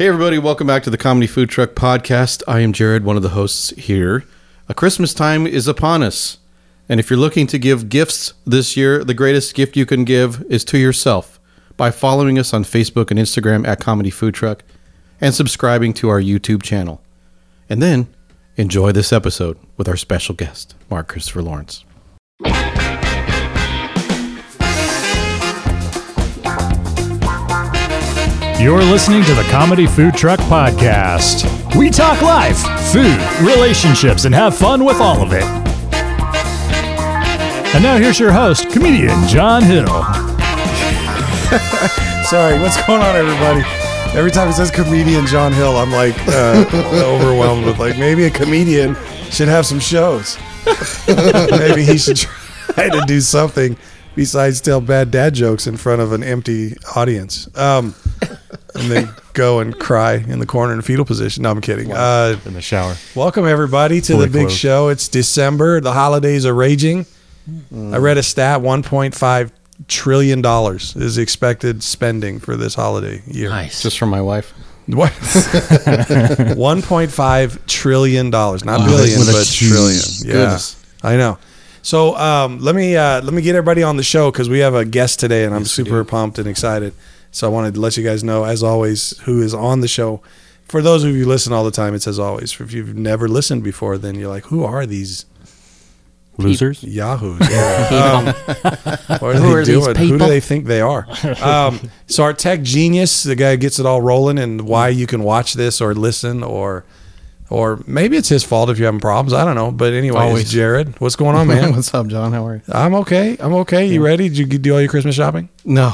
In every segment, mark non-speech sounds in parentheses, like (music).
Hey, everybody, welcome back to the Comedy Food Truck Podcast. I am Jared, one of the hosts here. A Christmas time is upon us. And if you're looking to give gifts this year, the greatest gift you can give is to yourself by following us on Facebook and Instagram at Comedy Food Truck and subscribing to our YouTube channel. And then enjoy this episode with our special guest, Mark Christopher Lawrence. You're listening to the Comedy Food Truck Podcast. We talk life, food, relationships, and have fun with all of it. And now here's your host, comedian John Hill. (laughs) Sorry, what's going on, everybody? Every time it says comedian John Hill, I'm like uh, (laughs) overwhelmed with like maybe a comedian should have some shows. (laughs) maybe he should try to do something besides tell bad dad jokes in front of an empty audience. Um, and they (laughs) go and cry in the corner in fetal position. No, I'm kidding. Uh, In the shower. welcome everybody to Fully the big clothed. show. It's December. The holidays are raging. I read a stat: 1.5 trillion dollars is expected spending for this holiday year. Nice. Just from my wife. What? (laughs) 1.5 trillion dollars, not billion, with a but T. trillion. Yeah, Goodness. I know. So um, let me uh, let me get everybody on the show because we have a guest today, and I'm super pumped and excited. So I wanted to let you guys know, as always, who is on the show. For those of you who listen all the time, it's as always. If you've never listened before, then you're like, who are these Losers? yahoos? (laughs) Yeah. Um, (laughs) what are Who they are doing? Who do they think they are? (laughs) Um, so our tech genius, the guy who gets it all rolling, and why you can watch this or listen or. Or maybe it's his fault if you're having problems. I don't know. But anyway, Always. it's Jared. What's going on, man? What's up, John? How are you? I'm okay. I'm okay. You ready? Did you do all your Christmas shopping? No,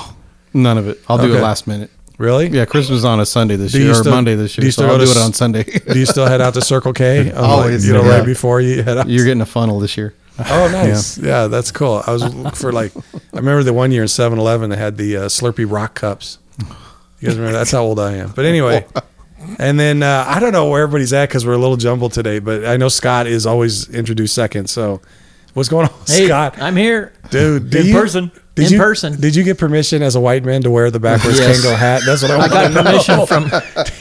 none of it. I'll do Okay. it last minute. Really? Yeah, Christmas on a Sunday this Do year, still- or Monday this year. do you so still I'll do it on Sunday. (laughs) Do you still head out to Circle K? (laughs) I'm Always, you know, yeah. right before you head out. You're getting a funnel this year. Oh, (laughs) nice. Yeah. that's cool. I was looking for like, I remember the one year in 7 Eleven, they had the uh, Slurpee rock cups. You guys remember? That's how old I am. But anyway, and then uh, I don't know where everybody's at because we're a little jumbled today, but I know Scott is always introduced second. So what's going on, Hey, Scott? I'm here. Dude, In you- person. Did In you, person. Did you get permission as a white man to wear the backwards Yes. Kangol hat? That's what I, I want got to know. permission from.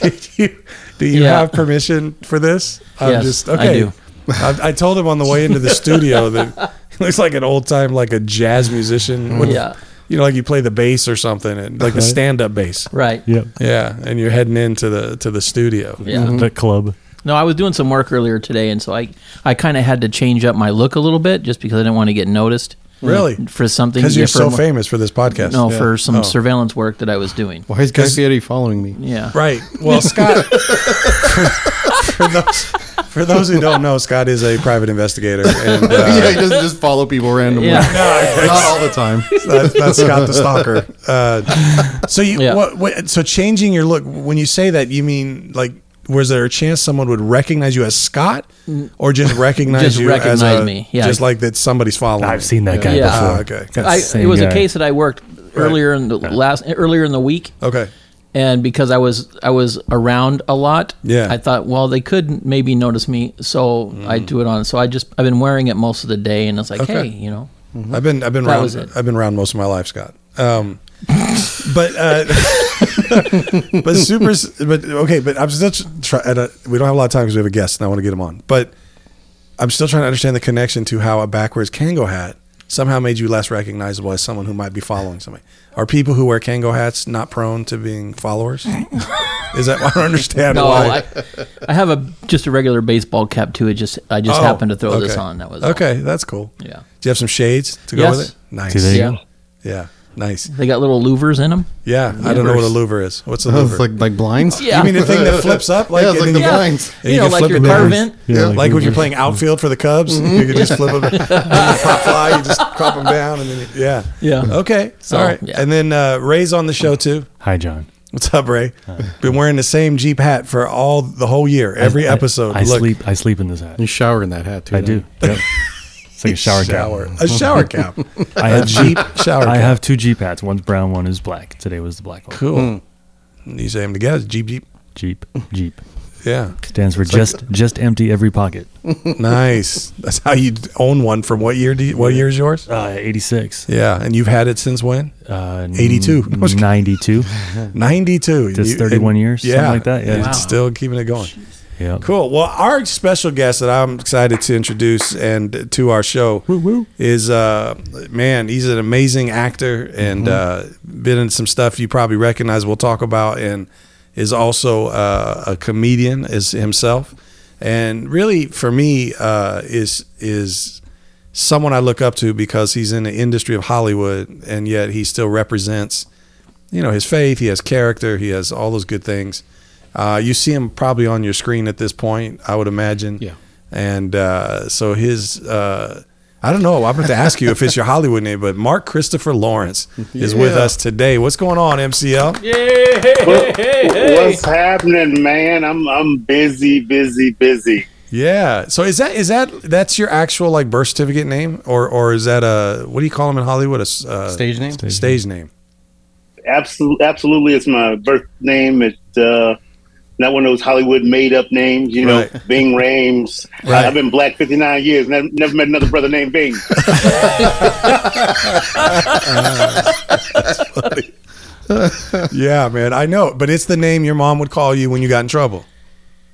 (laughs) Did you, do you Yeah. have permission for this? I'm Yes, just I do. I, I told him on the way into the studio that he looks like an old time like a jazz musician. Mm. with- Yeah. You know, like you play the bass or something, and like the stand up bass. Right. Yep. Yeah, and you're heading into the to the studio. Yeah. Mm-hmm. The club. No, I was doing some work earlier today, and so I, I kind of had to change up my look a little bit just because I didn't want to get noticed Really? for something. Because you're so for- famous for this podcast. No, Yeah. for some Oh. surveillance work that I was doing. Why is Guy Fieri following me? Yeah. Right. Well, Scott, for, (laughs) for those for those who don't know, Scott is a private investigator, and (laughs) uh, yeah, he doesn't just follow people randomly. Yeah. (laughs) Not all the time. that's, that's Scott the stalker. Uh, so you, Yeah. what, what, so changing your look. When you say that, you mean like, was there a chance someone would recognize you as Scott, or just (laughs) recognize Just you as recognize a, me, yeah. just like that somebody's following? I've you? seen that guy Yeah. Ah, before. okay. I, Same it was a guy. case that I worked earlier in the last earlier in the week, Okay. and because I was I was around a lot, Yeah. I thought, well, they could maybe notice me, so I do it on. So I just I've been wearing it most of the day, and it's like, Okay. hey, you know, I've been I've been That around was it. I've been around most of my life, Scott. Um, but uh, (laughs) (laughs) but super but okay, but I'm still trying. We don't have a lot of time because we have a guest, and I want to get him on. But I'm still trying to understand the connection to how a backwards Kangol hat somehow made you less recognizable as someone who might be following somebody. Are people who wear Kangol hats not prone to being followers? (laughs) Is that I don't understand no, why? I, I have a just a regular baseball cap too. It just I just Oh, happened to throw this on. That was all. okay. That's cool. Yeah, Do you have some shades to go Yes. with it? Nice. There you Yeah. go. Yeah. Nice. they got little louvers in them. Yeah, I don't know what a louver is. What's a Oh, louver? it's like like blinds. Yeah. You mean the thing that (laughs) flips up? Like, yeah, it's like the you- blinds. and you know, like your car vent. Yeah, Like when you're playing outfield for the Cubs, you can just flip them, and you pop fly, you just crop them down, and then you, yeah, Yeah. Okay, So, all right. yeah. And then uh, Ray's on the show too. Hi, John. What's up, Ray? Been wearing the same Jeep hat for all the whole year, every I- episode. I, Look, sleep. I sleep in this hat. You shower in that hat too. I don't do. (laughs) Yep. It's like a shower, shower, cap. a shower cap, (laughs) I a have Jeep shower cap. I have two Jeep hats. One's brown. One is black. Today was the black one. cool. You say them together, Jeep, Jeep. Jeep. Jeep. Yeah. Stands for It's like- just just empty every pocket. (laughs) nice. That's how you own one. From what year? Do you, what year is yours? Uh, 86. Yeah, and you've had it since when? Uh, (laughs) 82. 92. 92. Just 31 years, Yeah, something like that, yeah. Wow. it's still keeping it going. Yeah. Cool. Well, our special guest that I'm excited to introduce and to our show is uh man, he's an amazing actor and uh been in some stuff you probably recognize we'll talk about and is also uh, a comedian is himself. And really for me uh is is someone I look up to because he's in the industry of Hollywood and yet he still represents you know his faith, he has character, he has all those good things. Uh, you see him probably on your screen at this point, I would imagine. Yeah. And uh, so his, uh, I don't know. I'm about to ask you if it's your Hollywood name, but Mark Christopher Lawrence is with us today. What's going on, MCL? Yeah. What's happening, man? I'm I'm busy, busy, busy. Yeah. So is that is that that's your actual like birth certificate name, or or is that a what do you call them in Hollywood? A uh, Stage name? Stage name. Absolutely, absolutely. It's my birth name. It's uh, not one of those Hollywood made up names. You know, Right. Ving Rhames. Right. I've been black 59 years. Never, never met another brother named Bing. (laughs) Yeah, man. I know, but it's the name your mom would call you when you got in trouble.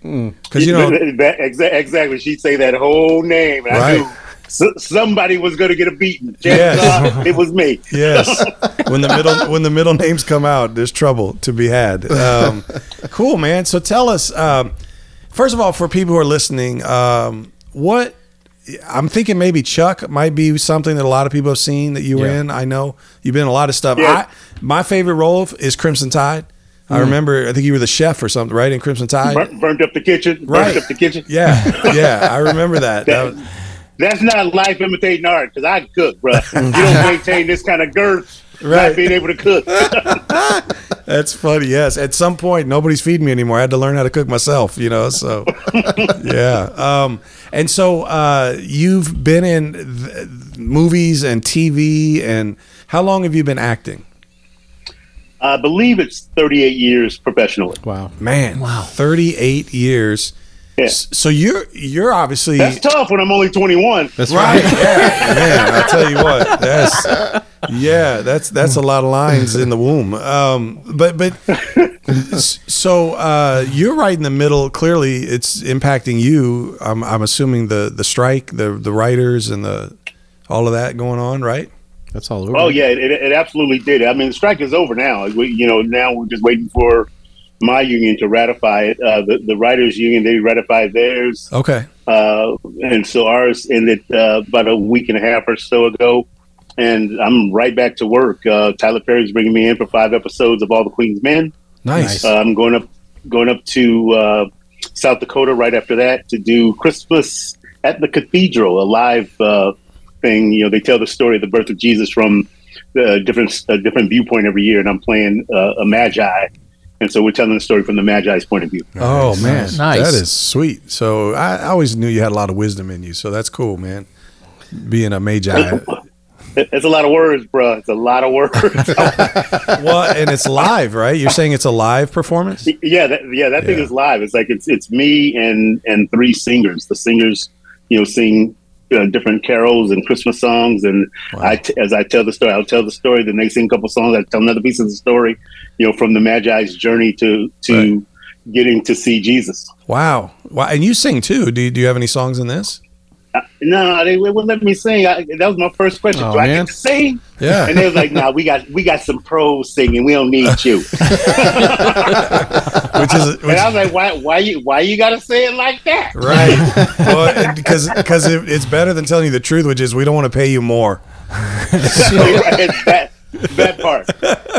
Mm. Because you (laughs) know, that, exa- exactly. She'd say that whole name, and Right. I knew s- somebody was going to get a beating. Chances Yes. are (laughs) it was me. Yes. (laughs) when the middle when the middle names come out, there's trouble to be had. Um, (laughs) cool, man. So tell us, um, first of all, for people who are listening, um, what I'm thinking maybe Chuck might be something that a lot of people have seen that you were Yeah. in. I know you've been in a lot of stuff. Yeah. I, my favorite role is Crimson Tide. I remember. I think you were the chef or something, right? In Crimson Tide. Burnt, burnt up the kitchen. Burnt Right. up the kitchen. Yeah, yeah. I remember that. that was, That's not life imitating art because I cook, bro. you don't (laughs) maintain this kind of girth, Right. not being able to cook. (laughs) That's funny. Yes. At some point, nobody's feeding me anymore. I had to learn how to cook myself. You know. So, (laughs) yeah. Um, and so uh, you've been in th- movies and TV, and how long have you been acting? I believe it's 38 years professionally. Wow. Man, wow, thirty-eight years. Yeah. So you're you're obviously That's tough when I'm only 21. That's right. right. (laughs) Yeah, man. I tell you what, that's (laughs) yeah, that's that's a lot of lines in the womb. Um, but but (laughs) so uh, you're right in the middle. Clearly, it's impacting you. I'm I'm assuming the the strike, the the writers, and the all of that going on, right? That's all over. Oh yeah, it, it absolutely did. I mean, the strike is over now. We, you know, now we're just waiting for my union to ratify it. Uh, the the writers' union they ratified theirs, Okay. uh, and so ours ended uh, about a week and a half or so ago. And I'm right back to work. Uh, Tyler Perry's bringing me in for five episodes of All the Queen's Men. Nice. Uh, I'm going up going up to uh, South Dakota right after that to do Christmas at the Cathedral, a live uh, thing. You know, they tell the story of the birth of Jesus from a different a different viewpoint every year, and I'm playing uh, a Magi, and so we're telling the story from the Magi's point of view. oh man, Nice. that is sweet. So I, I always knew you had a lot of wisdom in you. So that's cool, man. Being a magi. (laughs) It's a lot of words, bro. It's a lot of words. (laughs) well, and it's live, right? You're saying it's a live performance? yeah, that, yeah, that thing is live. It's like it's it's me and and three singers. The singers, you know, sing uh, different carols and Christmas songs, and I t- as I tell the story, I'll tell the story. Then they sing a couple songs. I tell another piece of the story. You know, from the Magi's journey to to getting to see Jesus. Wow. Wow. And you sing too. Do you, do you have any songs in this? Uh, no, they wouldn't let me sing. I, that was my first question. Oh, Do I man. get to sing? Yeah. And they was like, "No, we got we got some pros singing. We don't need (laughs) you." (laughs) Which is which, and I was like, "Why why you why you got to say it like that?" right. (laughs) well, because because it, it's better than telling you the truth, which is we don't want to pay you more. that that part. (laughs)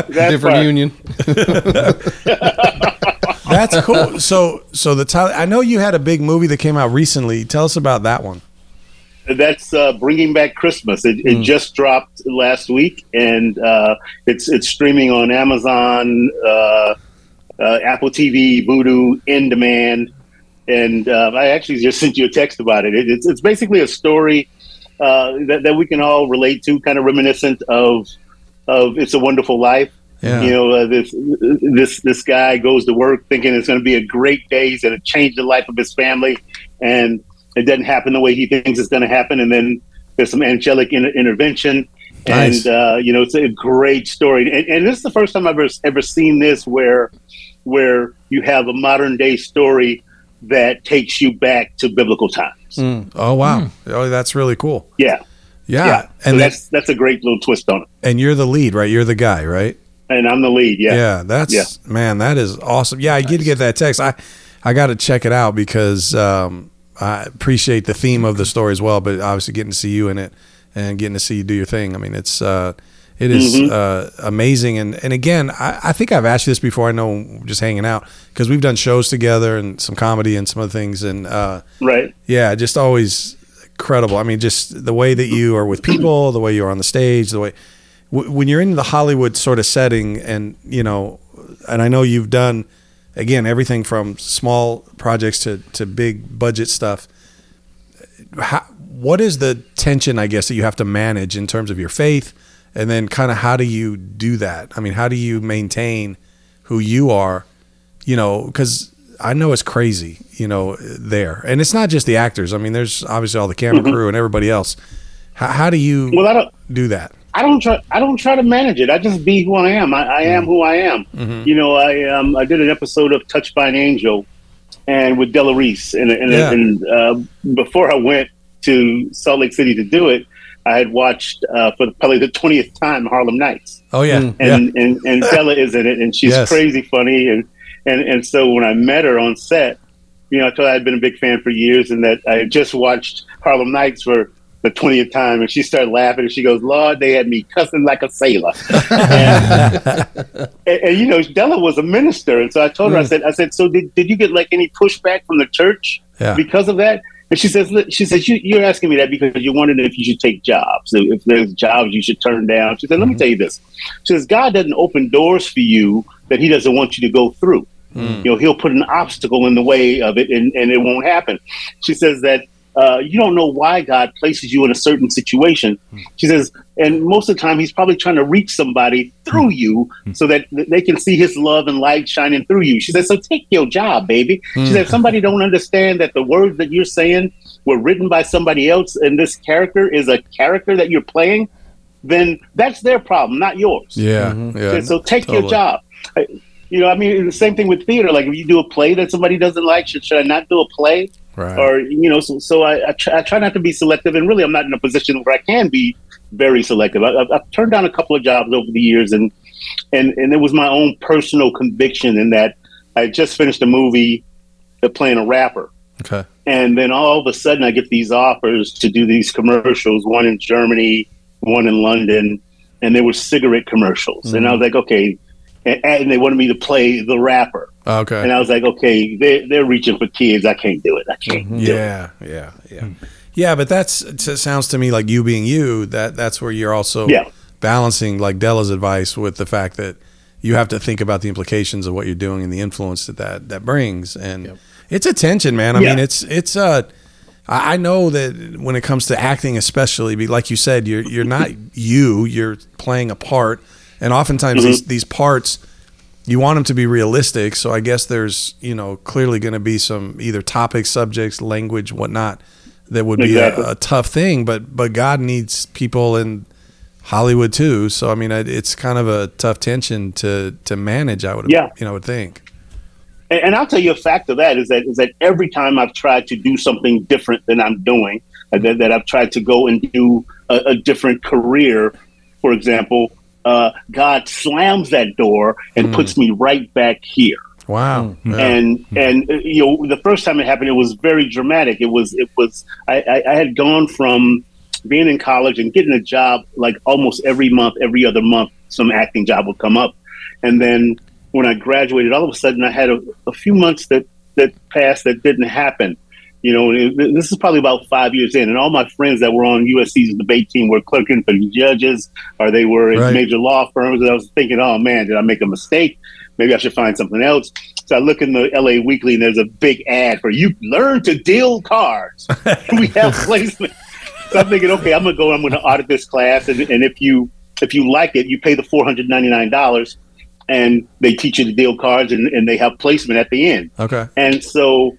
That Different part. union. (laughs) That's cool. So so the Tyler, I know you had a big movie that came out recently. Tell us about that one. That's uh, bringing back Christmas. It, it just dropped last week, and uh, it's it's streaming on Amazon, uh, uh, Apple TV, Vudu, in demand. And uh, I actually just sent you a text about it. it it's it's basically a story uh, that that we can all relate to, kind of reminiscent of of It's a Wonderful Life. Yeah. You know, uh, this this this guy goes to work thinking it's going to be a great day, he's going to change the life of his family, and it doesn't happen the way he thinks it's going to happen, and then there's some angelic inter- intervention, Nice. and uh, you know, it's a great story, and, and this is the first time I've ever ever seen this where where you have a modern day story that takes you back to biblical times. Oh wow. Oh, that's really cool. Yeah, Yeah. yeah. And so that- that's that's a great little twist on it. and you're the lead, right? You're the guy, right? And I'm the lead. Yeah. Yeah, that's Yeah. man, that is awesome. Yeah, I did get that text. I I got to check it out because um, I appreciate the theme of the story as well. But obviously, getting to see you in it and getting to see you do your thing. I mean, it's uh, it is, Mhm. uh, amazing. And and again, I, I think I've asked you this before. I know just hanging out because we've done shows together and some comedy and some other things. And uh, Right. yeah, just always credible. I mean, just the way that you are with people, the way you are on the stage, the way w- when you're in the Hollywood sort of setting, and you know, and I know you've done again everything from small projects to to big budget stuff. How, what is the tension, I guess, that you have to manage in terms of your faith, and then kind of how do you do that? I mean, how do you maintain who you are? You know, because I know it's crazy, you know, there, and it's not just the actors. I mean, there's obviously all the camera crew and everybody else. How, how do you Well, I don't. do that? I don't try. I don't try to manage it. I just be who I am. I, I am who I am. You know, I um, I did an episode of Touched by an Angel, and with Della Reese, and and, Yeah. and uh, before I went to Salt Lake City to do it, I had watched uh, for probably the twentieth time Harlem Nights, Oh yeah, yeah. and and, and Della is in it, and she's Yes. crazy funny, and and and so when I met her on set, you know, I told her I'd been a big fan for years, and that I had just watched Harlem Nights for the twentieth time, and she started laughing, and she goes, "Lord, they had me cussing like a sailor." and, (laughs) and, and, you know, Della was a minister, and so I told her, I mm. said, "I said, so did, did you get like any pushback from the church Yeah. because of that?" And she says, "She says you, you're asking me that because you're wondering if you should take jobs, if there's jobs you should turn down." She said, "Let me mm-hmm. tell you this." She says, "God doesn't open doors for you that He doesn't want you to go through." Mm. You know, he'll put an obstacle in the way of it and, and it won't happen. She says that uh, you don't know why God places you in a certain situation. Mm. She says, and most of the time he's probably trying to reach somebody through mm. you so that they can see his love and light shining through you. She says, so take your job, baby. She said, if somebody don't understand that the words that you're saying were written by somebody else and this character is a character that you're playing, then that's their problem, not yours. yeah, mm-hmm. yeah. So take your totally. job. You know, I mean, the same thing with theater. Like, if you do a play that somebody doesn't like, should, should I not do a play? Right. Or you know, so, so I, I, try, I try not to be selective, and really, I'm not in a position where I can be very selective. I, I've, I've turned down a couple of jobs over the years, and and and it was my own personal conviction in that I just finished a movie, playing a rapper, okay. and then all of a sudden I get these offers to do these commercials, one in Germany, one in London, and they were cigarette commercials. And mm-hmm. I was like, okay. And, and they wanted me to play the rapper. Okay. And I was like, okay, they're, they're reaching for kids. I can't do it. I can't do it. Yeah, yeah, yeah, yeah. But that's it sounds to me like you being you. That that's where you're also Yeah. balancing like Della's advice with the fact that you have to think about the implications of what you're doing and the influence that that, that brings. And it's a tension, man. I Yeah. mean, it's it's uh I I know that when it comes to acting, especially, be like you said, you're you're not you. You're playing a part, and oftentimes Mm-hmm. these these parts you want them to be realistic. So I guess there's you know clearly going to be some either topics, subjects, language, whatnot that would be a, a tough thing. But but God needs people in Hollywood too. So I mean, it's kind of a tough tension to to manage. I would Yeah. you know would think. And, and I'll tell you a fact of that is that is that every time I've tried to do something different than I'm doing, uh, that, that I've tried to go and do a, a different career, for example, uh, God slams that door and puts me right back here. Wow. Yeah. and and uh, you know the first time it happened it was very dramatic it was it was I, I, I had gone from being in college and getting a job like almost every month every other month some acting job would come up and then when i graduated all of a sudden i had a, a few months that that passed that didn't happen you know it, this is probably about five years in and all my friends that were on usc's debate team were clerking for judges or they were in Right. major law firms and i was thinking oh man did i make a mistake maybe I should find something else. So I look in the LA Weekly and there's a big ad for you learn to deal cards. (laughs) we have placement. So I'm thinking, okay, I'm gonna go. I'm gonna audit this class, and, and if you if you like it, you pay the four hundred ninety nine dollars, and they teach you to deal cards, and, and they have placement at the end. Okay. And so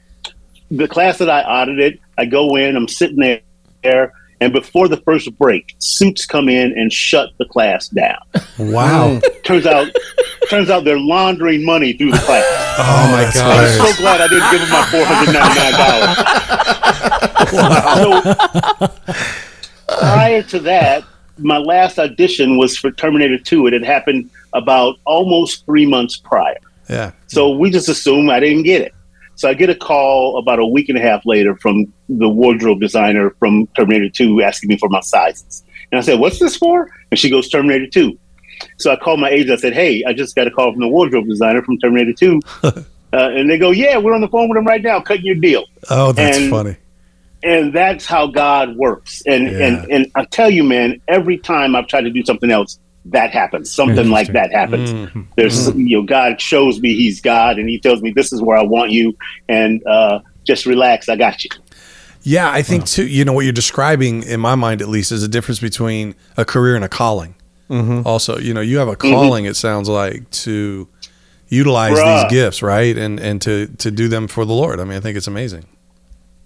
the class that I audited, I go in, I'm sitting there, and before the first break, suits come in and shut the class down. Wow. turns out, turns out they're laundering money through the class. Oh my oh, god. I'm so glad I didn't give them my four hundred ninety nine dollars. So prior to that, my last audition was for Terminator Two. It had happened about almost three months prior. Yeah. So we just assumed I didn't get it. So I get a call about a week and a half later from the wardrobe designer from Terminator 2 asking me for my sizes. And I said, What's this for? And she goes, Terminator 2. So I called my agent. I said, Hey, I just got a call from the wardrobe designer from Terminator 2. (laughs) uh, and they go, Yeah, we're on the phone with him right now, cutting your deal. Oh, that's And- funny. And that's how God works. And, Yeah. and, and I tell you, man, every time I've tried to do something else, that happens. Something like that happens. Mm. There's, you know, God shows me He's God, and He tells me this is where I want you, and uh, just relax, I got you. Yeah, I think too. You know what you're describing, in my mind at least, is a difference between a career and a calling. Mm-hmm. Also, you know, you have a calling. It sounds like to utilize Bruh. these gifts, right, and and to to do them for the Lord. I mean, I think it's amazing.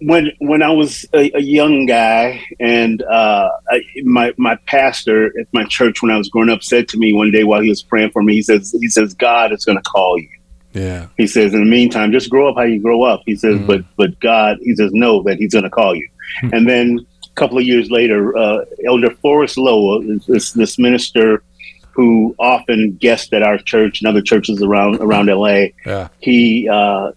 When when I was a, a young guy, and uh, I, my my pastor at my church when I was growing up said to me one day while he was praying for me, he says he says God is going to call you. Yeah, He says, in the meantime, just grow up how you grow up. He says, Mhm. but but God, he says, know that he's going to call you. and then a couple of years later, uh, Elder Forrest Lowe, is this, this minister who often guests at our church and other churches around around LA, yeah, he uh,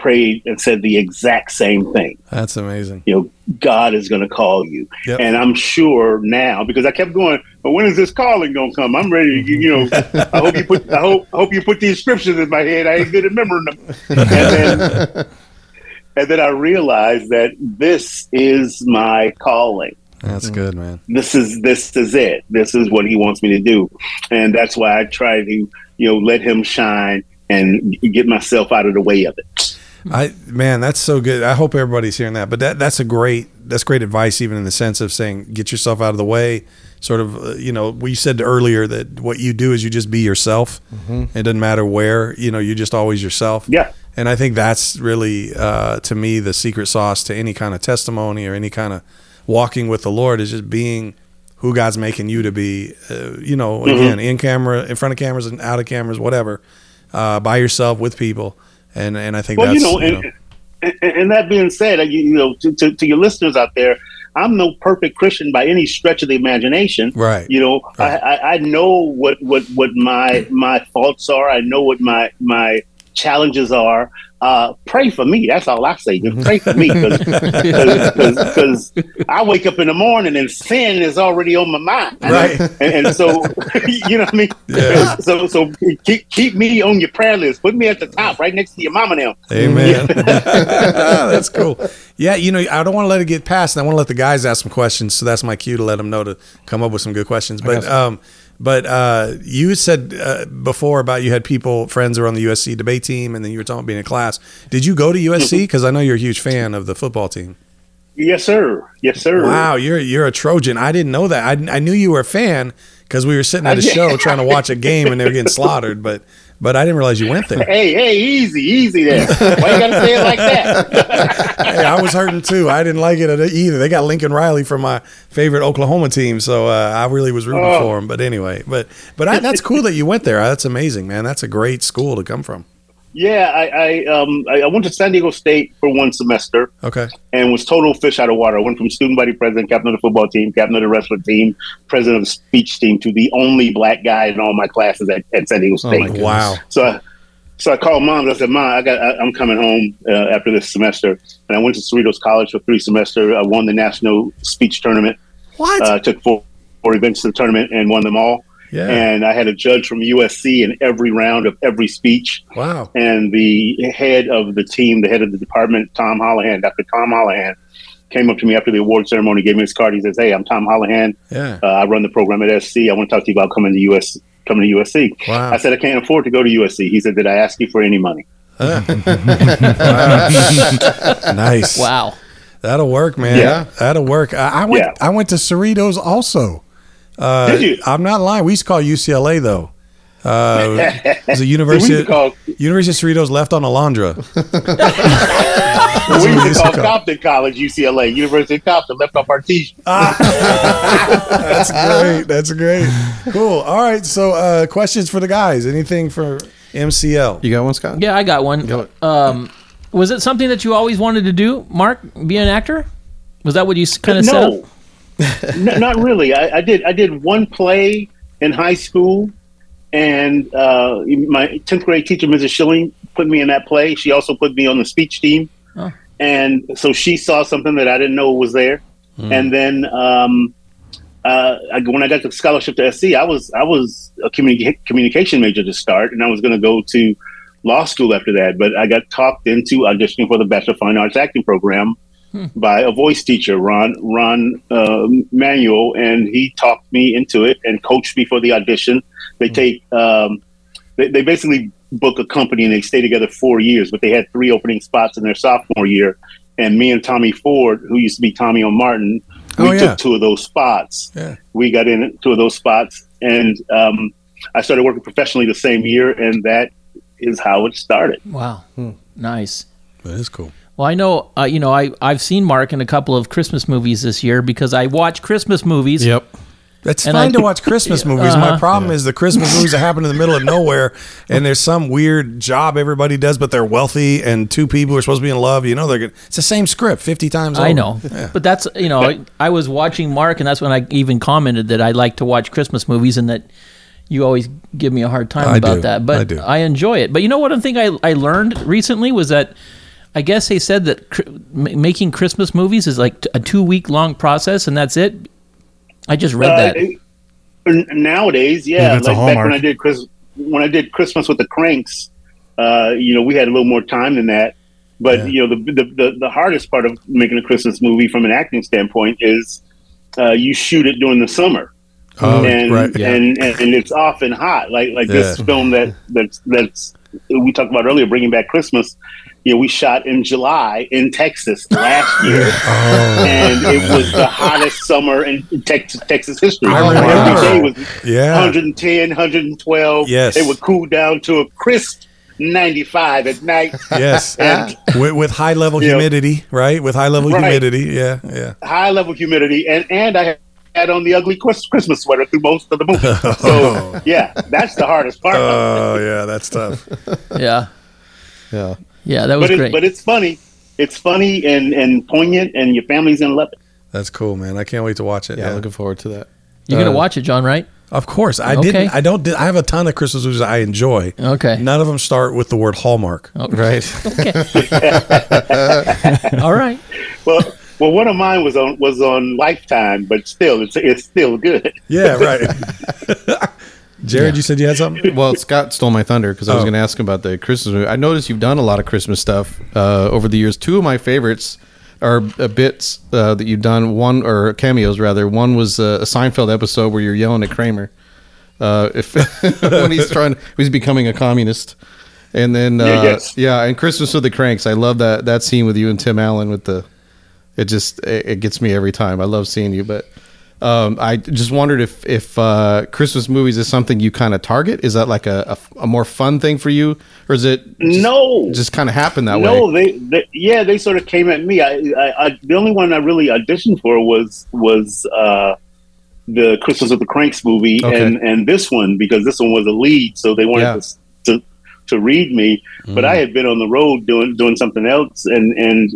prayed and said the exact same thing. that's amazing. You know, God is going to call you, Yep. and I'm sure now because I kept going. But when is this calling going to come? I'm ready. To, you know, I hope you put. I hope I hope you put these scriptures in my head. I ain't good at remembering them. And then, and then I realized that this is my calling. That's mm-hmm. good, man. This is this is it. This is what He wants me to do, and that's why I try to you know let Him shine and get myself out of the way of it. I man, that's so good. I hope everybody's hearing that. But that that's a great that's great advice, even in the sense of saying get yourself out of the way. Sort of, uh, you know, we said earlier that what you do is you just be yourself. It doesn't matter where, you know, you're just always yourself. Yeah. And I think that's really, uh, to me, the secret sauce to any kind of testimony or any kind of walking with the Lord is just being who God's making you to be. Uh, you know, again, in camera, in front of cameras, and out of cameras, whatever, uh, by yourself with people. And and I think Well, that's you know, and, and, and that being said, uh, you, you know, to, to, to your listeners out there, I'm no perfect Christian by any stretch of the imagination. right. You know, Right. I, I, I know what, what, what my my faults are. I know what my my challenges are. Uh, pray for me. That's all I say. Just pray for me because (laughs) I wake up in the morning and sin is already on my mind. Right. And, and so, (laughs) you know what I mean? Yeah. (laughs) So, so keep, keep me on your prayer list. Put me at the top, right next to your mama now. Amen. that's cool. Yeah, you know, I don't want to let it get past, and I want to let the guys ask some questions. So that's my cue to let them know to come up with some good questions. But um, but uh, you said uh, before about you had people, friends who were on the USC debate team, and then you were talking about being in class. Did you go to USC? Because I know you're a huge fan of the football team. Yes, sir. Yes, sir. Wow, you're you're a Trojan. I didn't know that. I, I knew you were a fan because we were sitting at a show trying to watch a game and they were getting slaughtered. But but I didn't realize you went there. Hey, hey, easy, easy there. Why you gotta say it like that? (laughs) hey, I was hurting too. I didn't like it either. They got Lincoln Riley from my favorite Oklahoma team, so uh, I really was rooting Oh. for him. But anyway, but but I, that's cool that you went there. That's amazing, man. That's a great school to come from. Yeah, I, I um I, I went to San Diego State for one semester Okay, and was total fish out of water. I went from student body president, captain of the football team, captain of the wrestling team, president of the speech team to the only black guy in all my classes at, at San Diego my State. goodness. wow. So I, so I called mom. and I said, "Mom, I got I, I'm coming home uh, after this semester." And I went to Cerritos College for three semesters. I won the national speech tournament. What? Uh, took four, four events to the tournament and won them all. Yeah. And I had a judge from USC in every round of every speech. wow. And the head of the team, the head of the department, Tom Hollihan, Dr. Tom Hollihan, came up to me after the award ceremony, gave me his card. He says, "Hey, I'm Tom Hollihan. Yeah. Uh, I run the program at SC. I want to talk to you about coming to US, coming to USC." Wow. I said, "I can't afford to go to USC." He said, "Did I ask you for any money?" (laughs) nice. Wow. That'll work, man. Yeah. That'll work. I, I went. Yeah. I went to Cerritos also. Uh, Did you? I'm not lying. We used to call UCLA though. Uh, was it (laughs) We University used to call, University of Cerritos left on Alondra? (laughs) we used used to to call call. Compton College UCLA, University of Compton, left off our t-shirt. That's great. That's great. Cool. All right. So, uh, questions for the guys? Anything for MCL? You got one, Scott? Yeah, I got one. Go it. Um, was it something that you always wanted to do, Mark? Be an actor? Was that what you kind of said? No, (laughs) no, not really. I, I did. I did one play in high school, and uh, my tenth grade teacher, Mrs. Schilling, put me in that play. She also put me on the speech team, Oh. and so she saw something that I didn't know was there. And then um, uh, I, when I got the scholarship to SC, I was I was a communi- communication major to start, and I was going to go to law school after that. But I got talked into auditioning for the Bachelor of Fine Arts acting program by a voice teacher, Ron Ron uh, Manuel, and he talked me into it and coached me for the audition. They take um, they, they basically book a company and they stay together four years, but they had three opening spots in their sophomore year. And me and Tommy Ford, who used to be Tommy on Martin, we Oh, yeah. took two of those spots. Yeah. We got in two of those spots, and um, I started working professionally the same year, and that is how it started. Wow, nice. That is cool. Well, I know, uh, you know, I I've seen Mark in a couple of Christmas movies this year because I watch Christmas movies. Yep. It's And fine I- to watch Christmas (laughs) movies. My Uh-huh. problem is the Christmas movies that happen in the middle of nowhere, (laughs) and there's some weird job everybody does, but they're wealthy, and two people are supposed to be in love. You know, they're good. It's the same script fifty times. I over. know, (laughs) but that's you know, I was watching Mark, and that's when I even commented that I like to watch Christmas movies, and that you always give me a hard time I about do. that. But I do. enjoy it. But you know what? I think I I learned recently was that I guess they said that cr- making Christmas movies is like t- a two week long process, and that's it. I just read Uh, that. it- nowadays, Yeah, yeah, like back when. I did Chris, when I did Christmas with the Cranks, uh, you know, we had a little more time than that. But Yeah. you know, the, the the the hardest part of making a Christmas movie from an acting standpoint is uh, you shoot it during the summer, Oh, and, right. and and and it's often hot. Like like this film that that's that's we talked about earlier, bringing back Christmas. You know, we shot in July in Texas last (gasps) year Oh, and it was the hottest summer in Texas, Texas history. I remember. Every day was yeah. 110, 112. Yes. It would cool down to a crisp 95 at night. Yes. (laughs) And with, with high level Yeah. humidity, right? With high level Right. humidity. Yeah. Yeah. high level humidity. And, and I had on the ugly Christmas sweater through most of the (laughs) movie. Oh. So, yeah, that's the hardest part. Oh, yeah. That's tough. yeah, Yeah. Yeah, that was but, it, great. but it's funny. It's funny and, and poignant, and your family's going to love it. That's cool, man. I can't wait to watch it. Yeah, Yeah. looking forward to that. You're gonna uh, watch it, John, right? Of course. I Okay. didn't. I don't. I have a ton of Christmas movies I enjoy. Okay. None of them start with the word Hallmark. Right. (laughs) Okay. (laughs) All right. Well, well, one of mine was on was on Lifetime, but still, it's it's still good. Yeah, right. (laughs) Jared, you said you had something? (laughs) well, Scott stole my thunder because I was Oh. going to ask him about the Christmas movie. I noticed you've done a lot of Christmas stuff uh, over the years. Two of my favorites are uh, bits uh, that you've done. One or cameos rather. One was uh, a Seinfeld episode where you're yelling at Kramer uh, if (laughs) when he's trying, he's becoming a communist. And then uh, Yeah, yes. yeah, and Christmas with the Cranks. I love that that scene with you and Tim Allen with the. It just it, it gets me every time. I love seeing you, but. Um, I just wondered if if uh, Christmas movies is something you kind of target. Is that like a, a, a more fun thing for you, or is it just, no, just kind of happened that no, way? they, they yeah, they sort of came at me. I, I, I the only one I really auditioned for was was uh, the Christmas with the Cranks movie, Okay. and and this one because this one was a lead, so they wanted Yeah. to, to to read me. But I had been on the road doing doing something else, and and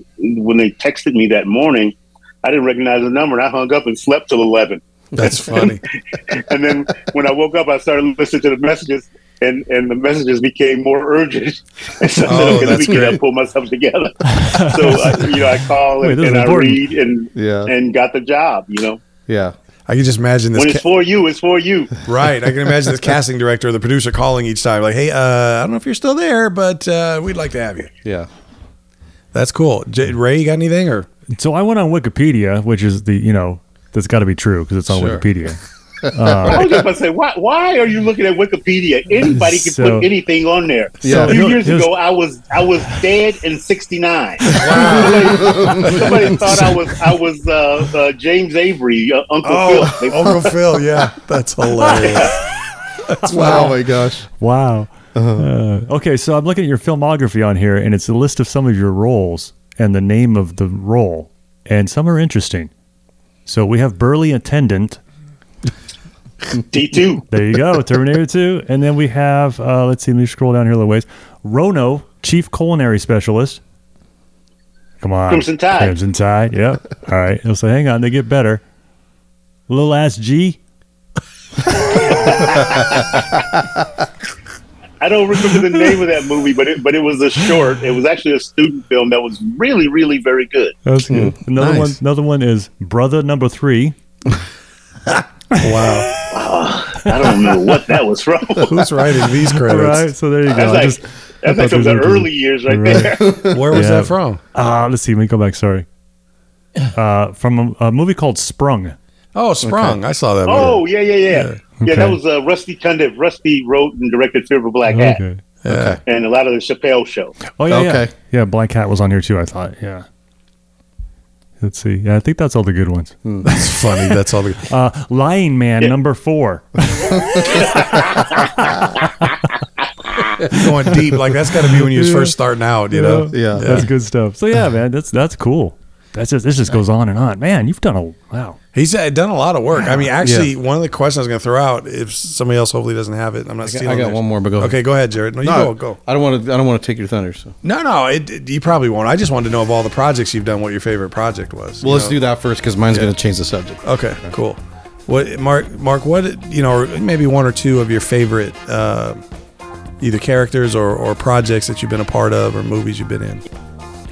when they texted me that morning, I didn't recognize the number, and I hung up and slept till eleven. That's funny. (laughs) and then when I woke up, I started listening to the messages, and, and the messages became more urgent. (laughs) And so I Oh, said, okay, let that's me get great. pull myself together. (laughs) so I, you know, I call Wait, and, and I read and Yeah, and got the job. You know, yeah, I can just imagine this. when it's ca- for you, it's for you. right. I can imagine this casting director or the producer calling each time, like, "Hey, uh, I don't know if you're still there, but uh, we'd like to have you." yeah. That's cool. J- Ray, you got anything or? So I went on Wikipedia, which is the you know that's got to be true because it's on Sure. Wikipedia. (laughs) I was just about to say, why why are you looking at Wikipedia? Anybody can So- put anything on there. Yeah. a few Here's- years here's- ago, I was I was dead in '69. (laughs) somebody, somebody thought I was I was uh, uh, James Avery, uh, Uncle Oh, Phil. They- (laughs) Uncle Phil. Yeah, that's hilarious. That's wow, my gosh. Wow. Uh, okay, so I'm looking at your filmography on here, and it's a list of some of your roles and the name of the role, and some are interesting. So we have Burly Attendant. D two. There you go, Terminator 2. And then we have, uh, let's see, let me scroll down here a little ways. Rono, Chief Culinary Specialist. Come on. Crimson Tide. Crimson Tide, yep. (laughs) All right. So hang on, they get better. Little ass G. (laughs) I don't remember the name of that movie, but it but it was a short. It was actually a student film that was really really very good. That's good. Another nice. one. Another one is Brother Number Three. (laughs) Wow. (sighs) I don't know what that was from. (laughs) Who's writing these credits? right. So there you go. That's I like just- that's like thought of the those were early years right, Right. there. (laughs) Where was Yeah. that from? Uh, let's see. Let me go back. Sorry. Uh, from a, a movie called Sprung. Oh, Sprung. I saw that. Oh movie. yeah yeah yeah yeah. that was uh, Rusty Cundiff. Rusty wrote and directed Fear of a Black Hat Okay. yeah. and a lot of the Chappelle Show. Oh yeah. Okay. Yeah. Yeah. Black Hat was on here too. I thought. Yeah. Let's see. Yeah, I think that's all the good ones. That's funny. That's all. The, (laughs) good. Uh, Lying Man Yeah. number four. (laughs) going deep. Like that's got to be when you was first starting out. You know. Yeah. That's good stuff. So yeah, man, that's that's cool. That's just this just goes on and on. Man, you've done a wow. He's uh, done a lot of work. I mean, actually, one of the questions I was going to throw out, if somebody else hopefully doesn't have it, I'm not I stealing. got theirs. one more, but go ahead. Okay, go ahead, Jared. No, you No, go. Go. I don't want to. I don't want to take your thunder. So No, no, it, it- you probably won't. I just wanted to know of all the projects you've done, what your favorite project was. well, let's do that first because mine's going to change the subject. Okay, cool. What, Mark? Mark, what you know, or maybe one or two of your favorite, uh, either characters or, or projects that you've been a part of, or movies you've been in.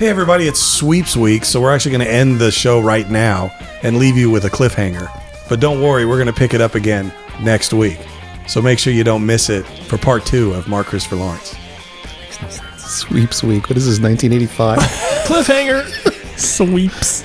Hey, everybody! It's sweeps week, so we're actually going to end the show right now and leave you with a cliffhanger. But don't worry, we're going to pick it up again next week. So make sure you don't miss it for part two of Mark Christopher Lawrence. Sweeps week. What is this? 1985. (laughs) Cliffhanger. (laughs) Sweeps.